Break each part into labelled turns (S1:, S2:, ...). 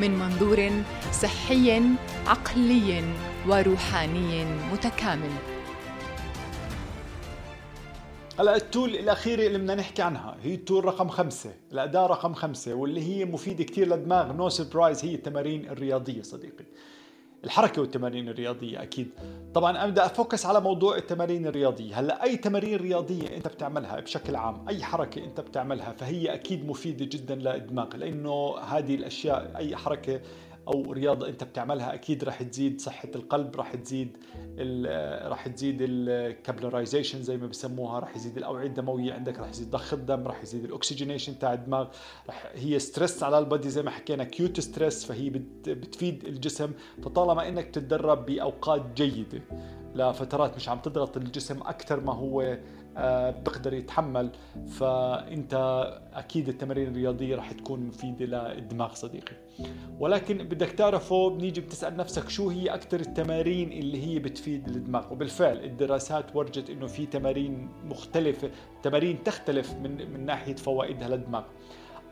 S1: من منظور صحي عقلي وروحاني متكامل.
S2: هلا ال tool الأخيرة اللي بدنا نحكي عنها هي ال tool رقم خمسة الأداة رقم خمسة واللي هي مفيدة كتير للدماغ no surprise هي التمارين الرياضية صديقي. الحركة والتمارين الرياضية أكيد. طبعا أبدأ أ focus على موضوع التمارين الرياضية. هلأ أي تمارين رياضية أنت بتعملها بشكل عام أي حركة أنت بتعملها فهي أكيد مفيدة جدا للدماغ لأنه هذه الأشياء أي حركة أو رياضة أنت بتعملها أكيد راح تزيد صحة القلب راح تزيد راح تزيد ال capillarization زي ما بسموها راح يزيد الأوعية الدموية عندك راح يزيد ضخ الدم راح يزيد ال oxygenation تاع الدماغ راح هي stress على ال body زي ما حكينا acute stress فهي بتفيد الجسم فطالما إنك تتدرب بأوقات جيدة لفترات مش عم تضغط الجسم أكثر ما هو آه، بقدر يتحمل. فأنت أكيد التمارين الرياضية راح تكون مفيدة للدماغ صديقي. ولكن بدك تعرفه بنيجي بتسأل نفسك شو هي أكثر التمارين اللي هي بتفيد الدماغ؟ وبالفعل الدراسات ورجت إنه في تمارين مختلفة تمارين تختلف من من ناحية فوائدها للدماغ.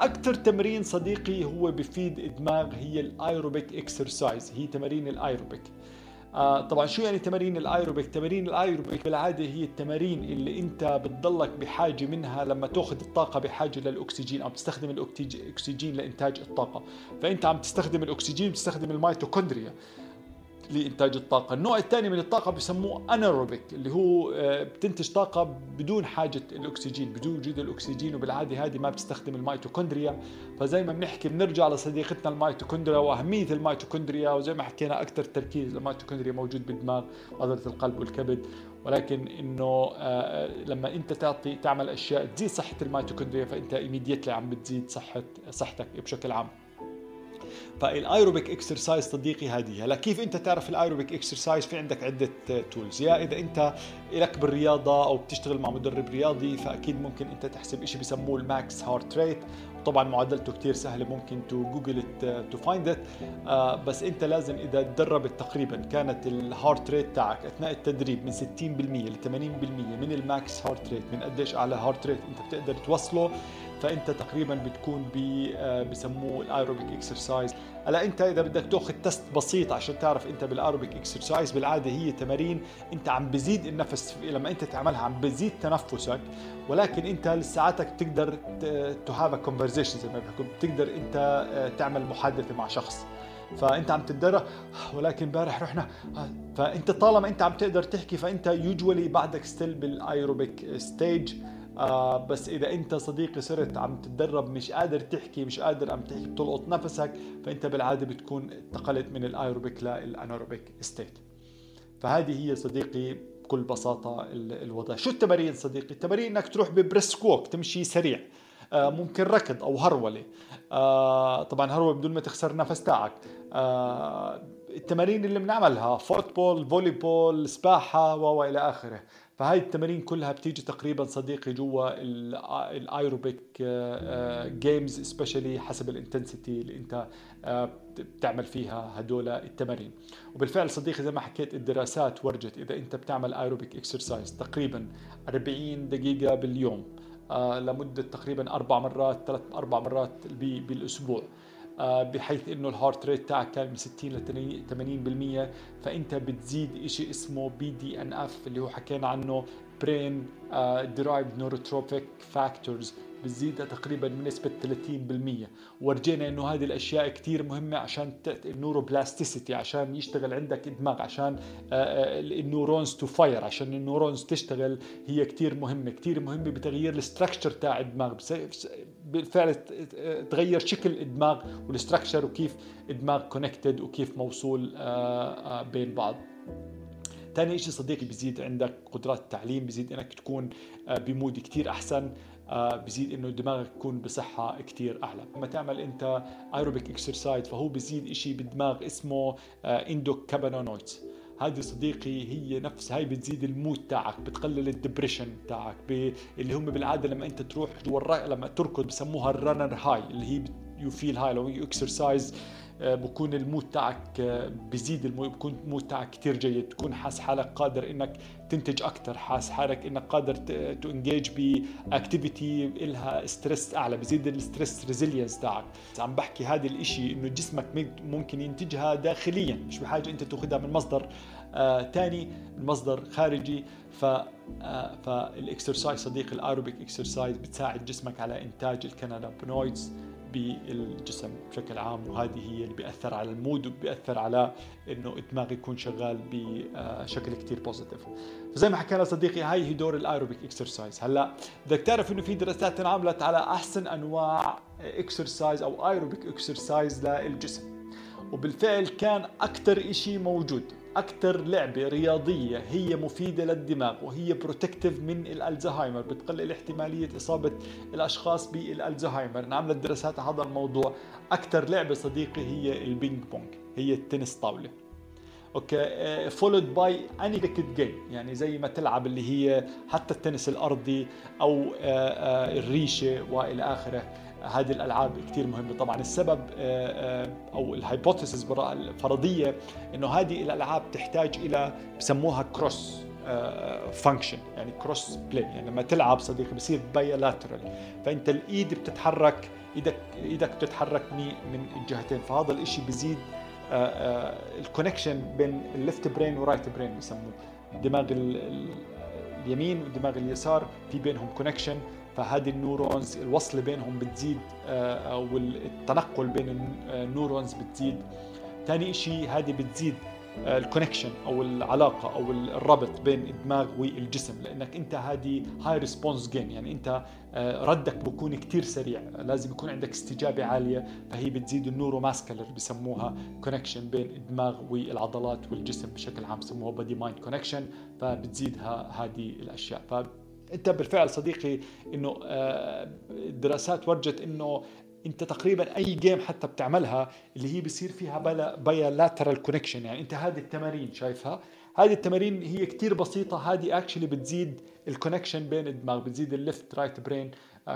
S2: أكثر تمرين صديقي هو بفيد الدماغ هي ال aerobic exercise هي تمارين الأيروبيك. طبعا شو يعني تمارين الأيروبيك؟ تمارين الأيروبيك بالعادة هي التمارين اللي أنت بتضلك بحاجة منها لما تأخذ الطاقة بحاجة للأكسجين أو تستخدم الاكسجين لإنتاج الطاقة. فأنت عم تستخدم الأكسجين بتستخدم الميتوكوندريا. لإنتاج الطاقة. النوع الثاني من الطاقة بسموه anaerobic اللي هو آه، بتنتج طاقة بدون حاجة الأكسجين بدون وجود الأكسجين وبالعادة هذه ما بتستخدم الميتوكوندريا. فزي ما بنحكي بنرجع لصديقتنا الميتوكوندريا وأهمية الميتوكوندريا وزي ما حكينا أكثر تركيز الميتوكوندريا موجود بالدماغ وعضله القلب والكبد. ولكن إنه آه، آه، لما أنت تعطي تعمل أشياء تزيد صحة الميتوكوندريا فأنت immediately عم بتزيد صحة صحتك بشكل عام. فال aerobic exercise صديقي هذه. هلا كيف انت تعرف ال aerobic exercise في عندك عدة tools يا إذا انت لك بالرياضة أو بتشتغل مع مدرب رياضي فأكيد ممكن أنت تحسب شيء بسموه ال max heart rate. طبعا معادلته كثير سهلة ممكن to Google to find it بس أنت لازم إذا تدربت تقريبا كانت ال heart rate تاعك أثناء التدريب من 60% ل 80% من ال max heart rate من قديش أعلى heart rate أنت بتقدر توصله. فأنت تقريبا بتكون آه، بسموه ال aerobic exercise. هلا أنت إذا بدك تأخذ test بسيط عشان تعرف أنت بال aerobic exercise بالعادة هي تمارين أنت عم بزيد النفس لما أنت تعملها عم بزيد تنفسك ولكن أنت لساعاتك بتقدر to have a conversation زي ما بيحكوا بتقدر أنت آه، تعمل محادثة مع شخص. فأنت عم تتدرب ولكن امبارح رحنا فأنت طالما أنت عم تقدر تحكي فأنت usually بعدك still بال aerobic stage آه بس إذا أنت صديقي صرت عم تتدرب مش قادر تحكي مش قادر عم تحكي بتلقط نفسك فأنت بالعادة بتكون انتقلت من ال aerobic لل anaerobic state فهذه هي صديقي بكل بساطة الوضع. شو التمارين صديقي؟ التمارين إنك تروح ب brisk walk تمشي سريع. آه ممكن ركض أو هرولة. آه طبعا هرولة بدون ما تخسر النفس تاعك. آه التمارين اللي بنعملها football volleyball سباحه والى آخره. فهاي التمارين كلها بتيجي تقريبا صديقي جوا ال aerobic games especially حسب ال intensity اللي انت آه، بتعمل فيها هدول التمارين. وبالفعل صديقي زي ما حكيت الدراسات ورجت إذا انت بتعمل aerobic exercise تقريبا 40 دقيقة باليوم آه، لمدة تقريبا أربع مرات ثلاث أربع مرات بالأسبوع. بحيث إنه ال heart rate تاعك كان من 60 ل 80% فأنت بتزيد شيء اسمه BDNF اللي هو حكينا عنه brain derived neurotrophic factors بتزيد تقريبا بنسبة 30% ورجينا إنه هذه الأشياء كثير مهمة عشان ال neuroplasticity عشان يشتغل عندك دماغ عشان آه، آه، ال neurons to fire عشان ال neurons تشتغل هي كثير مهمة. كثير مهمة بتغيير ال structure تاع الدماغ. بالفعل تغير شكل الدماغ وال structure وكيف الدماغ connected وكيف موصول آه، بين بعض. ثاني شيء صديقي بيزيد عندك قدرات التعليم بيزيد إنك تكون ب mood كتير أحسن. بزيد إنه دماغك يكون بصحة كتير أعلى. لما تعمل أنت aerobic exercise فهو بزيد إشي بالدماغ اسمه آه endocannabinoids هذه صديقي هي نفس هاي بتزيد ال mood تاعك بتقلل ال depression تاعك اللي هم بالعادة لما أنت تروح لما تركض بسموها ال runner's high اللي هي you feel high لو you exercise آه، بكون ال mood تاعك آه، بزيد ال mood بكون ال mood تاعك كثير جيد. تكون حاس حالك قادر إنك تنتج أكثر حاس حالك إنك قادر to engage ب activity لها stress أعلى بزيد ال stress resilience تاعك. عم بحكي هذا الإشي إنه جسمك ممكن ينتجها داخليا مش بحاجة أنت تأخذها من مصدر ثاني آه من مصدر خارجي. ف آه فال exercise صديقي ال aerobic exercise بتساعد جسمك على إنتاج ال cannabinoids بالجسم بشكل عام وهذه هي اللي بيأثر على ال mood وبيأثر على إنه الدماغ يكون شغال بشكل كتير positive فزي ما حكينا صديقي هاي هي دور ال aerobic exercise هلا بدك تعرف إنه في دراسات انعملت على أحسن أنواع exercise أو aerobic exercise للجسم. وبالفعل كان أكثر شيء موجود. أكثر لعبة رياضية هي مفيدة للدماغ وهي protective من الألزهايمر بتقلل احتمالية إصابة الأشخاص بالألزهايمر. انعملت دراسات على هذا الموضوع أكثر لعبة صديقي هي ال ping pong هي التنس طاولة. okay followed by any racket game يعني زي ما تلعب اللي هي حتى التنس الأرضي أو uh, uh, الريشة وإلى آخره. هذه الألعاب كثير مهمة. طبعا السبب آه، آه، أو ال hypothesis الفرضية إنه هذه الألعاب تحتاج إلى بسموها cross function آه، يعني cross play يعني لما تلعب صديقي بصير bilateral فأنت الإيد بتتحرك إيدك إيدك بتتحرك من الجهتين. فهذا الشيء بزيد ال connection بين ال left brain و right brain بسموه. دماغ اليمين ودماغ اليسار في بينهم connection فهذه ال neurons الوصله بينهم بتزيد آه، أو التنقل بين ال neurons بتزيد. ثاني شيء هذه بتزيد ال connection أو العلاقة أو الربط بين الدماغ والجسم لأنك أنت هذه هاي response game يعني أنت آه، ردك بكون كثير سريع لازم يكون عندك استجابة عالية فهي بتزيد ال neuromuscular بسموها connection بين الدماغ والعضلات والجسم بشكل عام بسموها body mind connection فبتزيدها هذه الأشياء. ف انت بالفعل صديقي انه الدراسات آه، ورجت انه انت تقريبا أي game حتى بتعملها اللي هي بصير فيها bilateral connection يعني انت هذه التمارين شايفها؟ هذه التمارين هي كتير بسيطة هذه actually بتزيد ال connection بين الدماغ بتزيد ال left right brain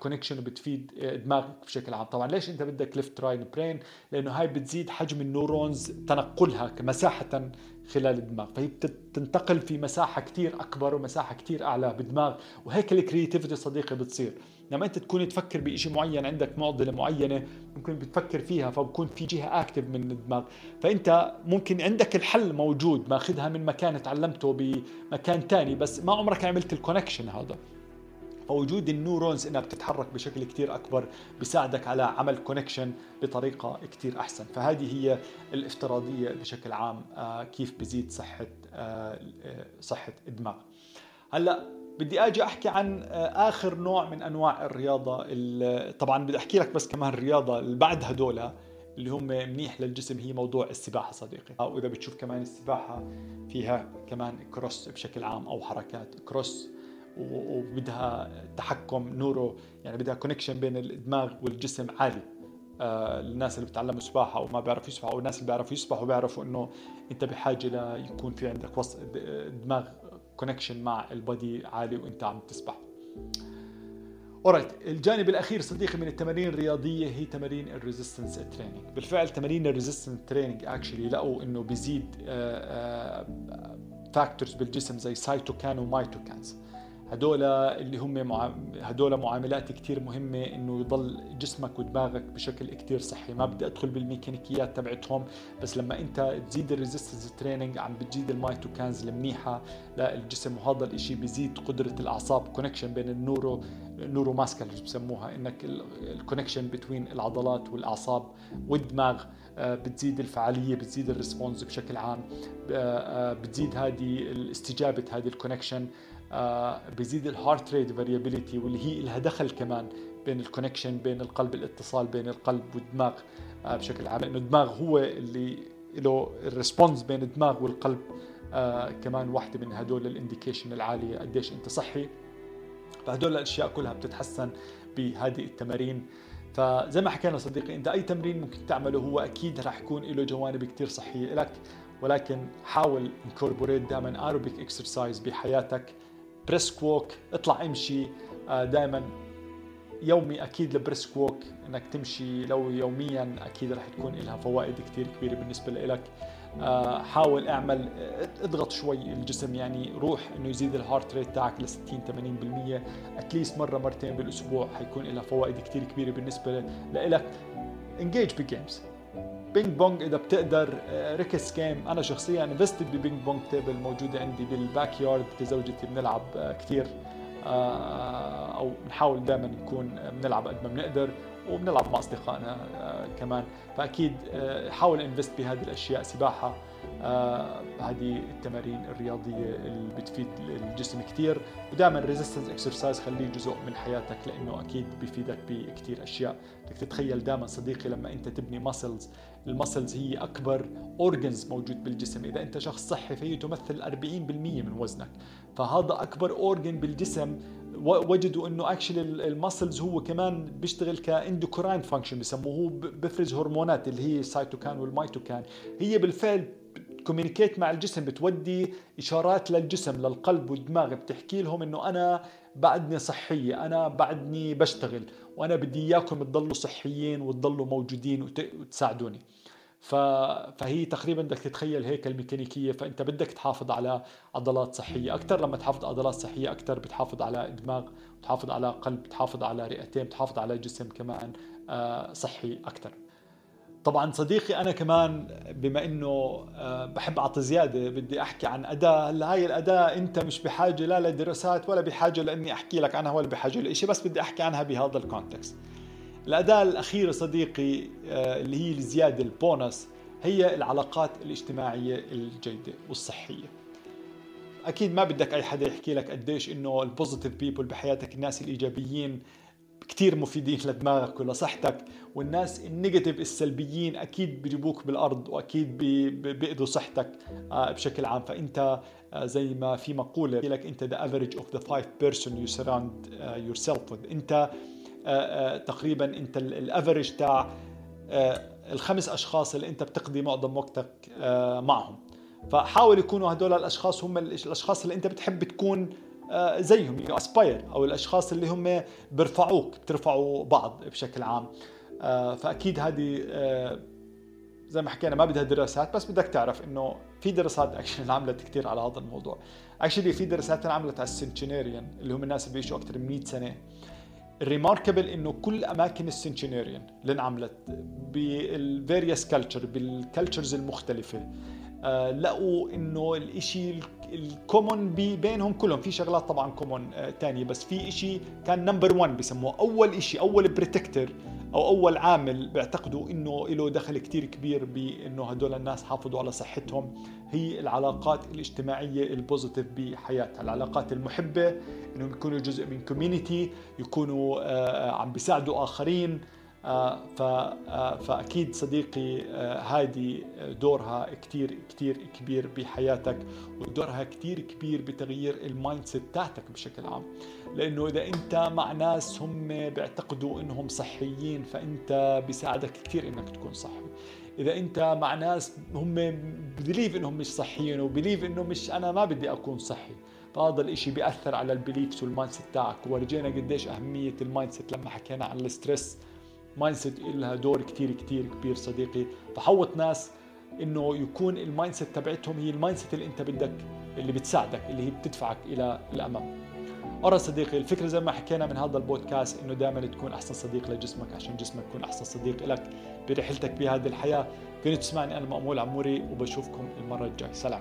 S2: connection وبتفيد دماغك بشكل عام. طبعا ليش أنت بدك left right brain لأنه هاي بتزيد حجم ال neurons تنقلها مساحة خلال الدماغ. فهي بتنتقل في مساحة كتير أكبر ومساحة كتير أعلى بالدماغ. وهيك ال creativity صديقي بتصير. لما أنت تكون تفكر بشيء معين عندك معضلة معينة ممكن بتفكر فيها فبكون في جهة active من الدماغ. فأنت ممكن عندك الحل موجود ماخذها من مكان تعلمته بمكان تاني بس ما عمرك عملت ال connection هذا. فوجود ال neurons انها بتتحرك بشكل كتير أكبر بيساعدك على عمل connection بطريقة كتير أحسن. فهذه هي الافتراضية بشكل عام آه، كيف بزيد صحة آه، صحة الدماغ. هلأ بدي آجي أحكي عن آه، آخر نوع من أنواع الرياضة طبعا بدي أحكي لك بس كمان الرياضة اللي بعد هدول اللي هم منيح للجسم هي موضوع السباحة صديقي. واذا بتشوف كمان السباحة فيها كمان cross بشكل عام أو حركات. cross وبدها تحكم neuro يعني بدها connection بين الدماغ والجسم عالي. آه الناس اللي بتعلموا سباحة وما بيعرفوا يسبحوا أو الناس اللي بيعرفوا يسبحوا بيعرفوا إنه أنت بحاجة ليكون في عندك وص... دماغ connection مع ال body عالي وأنت عم تسبح. alright الجانب الأخير صديقي من التمارين الرياضية هي تمارين ال resistance training بالفعل تمارين ال resistance training actually لقوا إنه بيزيد factors آه، آه، بالجسم زي cytokine و myokines هدول اللي هم هدول معاملات كتير مهمة إنه يضل جسمك ودماغك بشكل كتير صحي. ما بدي أدخل بالميكانيكيات تبعتهم بس لما أنت تزيد ال resistance training عم بتزيد ال myokines المنيحة للجسم وهذا الإشي بيزيد قدرة الأعصاب connection بين ال neuro neuro muscles بسموها إنك ال connection بين العضلات والأعصاب والدماغ آه، بتزيد الفعالية بتزيد ال response بشكل عام آه، بتزيد هذه استجابه هذه ال connection بيزيد ال heart rate variability واللي هي لها دخل كمان بين ال connection بين القلب الاتصال بين القلب والدماغ آه، بشكل عام. لأنه الدماغ هو اللي له ال response بين الدماغ والقلب كمان واحدة من هدول ال indication العالية قديش أنت صحي فهدول الأشياء كلها بتتحسن بهذه التمارين. فزي ما حكينا صديقي إنت أي تمرين ممكن تعمله هو أكيد راح يكون له جوانب كثير صحية لك ولكن حاول incorporate دائما aerobic exercise بحياتك. brisk walk اطلع امشي. آه، دائما يومي أكيد ال brisk walk إنك تمشي لو يوميا أكيد رح تكون لها فوائد كثير كبيرة بالنسبة لك حاول اعمل اضغط شوي الجسم يعني روح إنه يزيد ال heart rate تاعك ل 60 80% at least مرة مرتين بالأسبوع حيكون لها فوائد كثير كبيرة بالنسبة لك engage ب games ping pong إذا بتقدر racket game أنا شخصيا invested ب ping pong table موجودة عندي بال backyard وزوجتي بنلعب آه، كثير آه، أو بنحاول دائما نكون بنلعب قد ما بنقدر. وبنلعب مع أصدقائنا آه، كمان. فأكيد آه، حاول invest بهذه الأشياء سباحة آه، هذه التمارين الرياضية اللي بتفيد الجسم كثير ودائما resistance exercise خليه جزء من حياتك لأنه أكيد بيفيدك بكثير أشياء. بدك تتخيل دائما صديقي لما أنت تبني muscles ال muscles هي أكبر organs موجود بالجسم. إذا أنت شخص صحي فهي تمثل 40% من وزنك. فهذا أكبر organ بالجسم وجدوا إنه actually ال muscles هو كمان بيشتغل ك endocrine function بسموه هو بفرز هرمونات اللي هي ال cytokine وال myokine هي بالفعل communicate مع الجسم بتودي إشارات للجسم للقلب والدماغ بتحكي لهم إنه أنا بعدني صحية أنا بعدني بشتغل وأنا بدي إياكم تضلوا صحيين وتضلوا موجودين وتساعدوني. فهي تقريبا بدك تتخيل هيك الميكانيكية فأنت بدك تحافظ على عضلات صحية أكثر لما تحافظ على عضلات صحية أكثر بتحافظ على دماغ بتحافظ على قلب بتحافظ على رئتين بتحافظ على جسم كمان آه، صحي أكثر طبعا صديقي أنا كمان بما إنه آه، بحب أعطي زيادة بدي أحكي عن أداة. هلأ هاي الأداة أنت مش بحاجة لا لدراسات ولا بحاجة لإني أحكي لك عنها ولا بحاجة لشيء بس بدي أحكي عنها بهذا ال context الأداة الأخيرة صديقي آه، اللي هي الزيادة البونس هي العلاقات الاجتماعية الجيدة والصحية. أكيد ما بدك أي حدا يحكي لك قديش إنه ال positive people بحياتك الناس الإيجابيين كتير مفيدين لدماغك ولصحتك والناس ال negative السلبيين أكيد بيجيبوك بالأرض وأكيد بيأذوا صحتك آه، بشكل عام. فأنت آه، زي ما في مقولة لك أنت the average of the five person you surround yourself with. أنت تقريبا أنت ال average تاع آه، الخمس أشخاص اللي أنت بتقضي معظم وقتك معهم. فحاول يكونوا هدول الأشخاص هم الأشخاص اللي أنت بتحب تكون زيهم you aspire أو الأشخاص اللي هم بيرفعوك بترفعوا بعض بشكل عام. فأكيد هذه زي ما حكينا ما بدها دراسات بس بدك تعرف إنه في دراسات actually انعملت كثير على هذا الموضوع. actually في دراسات انعملت على ال centenarian اللي هم الناس اللي بيعيشوا أكثر من 100 سنة. ال remarkable إنه كل أماكن ال centenarian اللي انعملت بال various culture بال cultures المختلفة. آه لقوا إنه الإشي ال common بينهم كلهم في شغلات طبعا common آه تانية بس في إشي كان number 1 بسموه. أول إشي أول predictor أو أول عامل بيعتقدوا إنه له دخل كتير كبير بإنه هدول الناس حافظوا على صحتهم. هي العلاقات الاجتماعية ال positive بحياتها. العلاقات المحبة انهم يكونوا جزء من community يكونوا آه، عم بيساعدوا آخرين آه، آه، فأكيد صديقي هذه دورها كثير كثير كبير بحياتك ودورها كثير كبير بتغيير ال mindset تاعتك بشكل عام. لأنه إذا أنت مع ناس هم بيعتقدوا إنهم صحيين فأنت بيساعدك كثير إنك تكون صحي. إذا أنت مع ناس هم believe إنهم مش صحيين و believe إنه مش أنا ما بدي أكون صحي. فهذا الإشي بيأثر على ال beliefs وال mindset تاعك. ورجينا قديش أهمية ال mindset لما حكينا عن ال stress. mindset لها دور كثير كثير كبير صديقي. فحوط ناس إنه يكون ال mindset تبعتهم هي ال mindset اللي أنت بدك اللي بتساعدك اللي هي بتدفعك إلى الأمام. ورا صديقي الفكرة زي ما حكينا من هذا البودكاست إنه دائما تكون أحسن صديق لجسمك عشان جسمك يكون أحسن صديق لك برحلتك بهذه الحياة. كنت تسمعني أنا مأمول عموري وبشوفكم المرة الجاي سلام.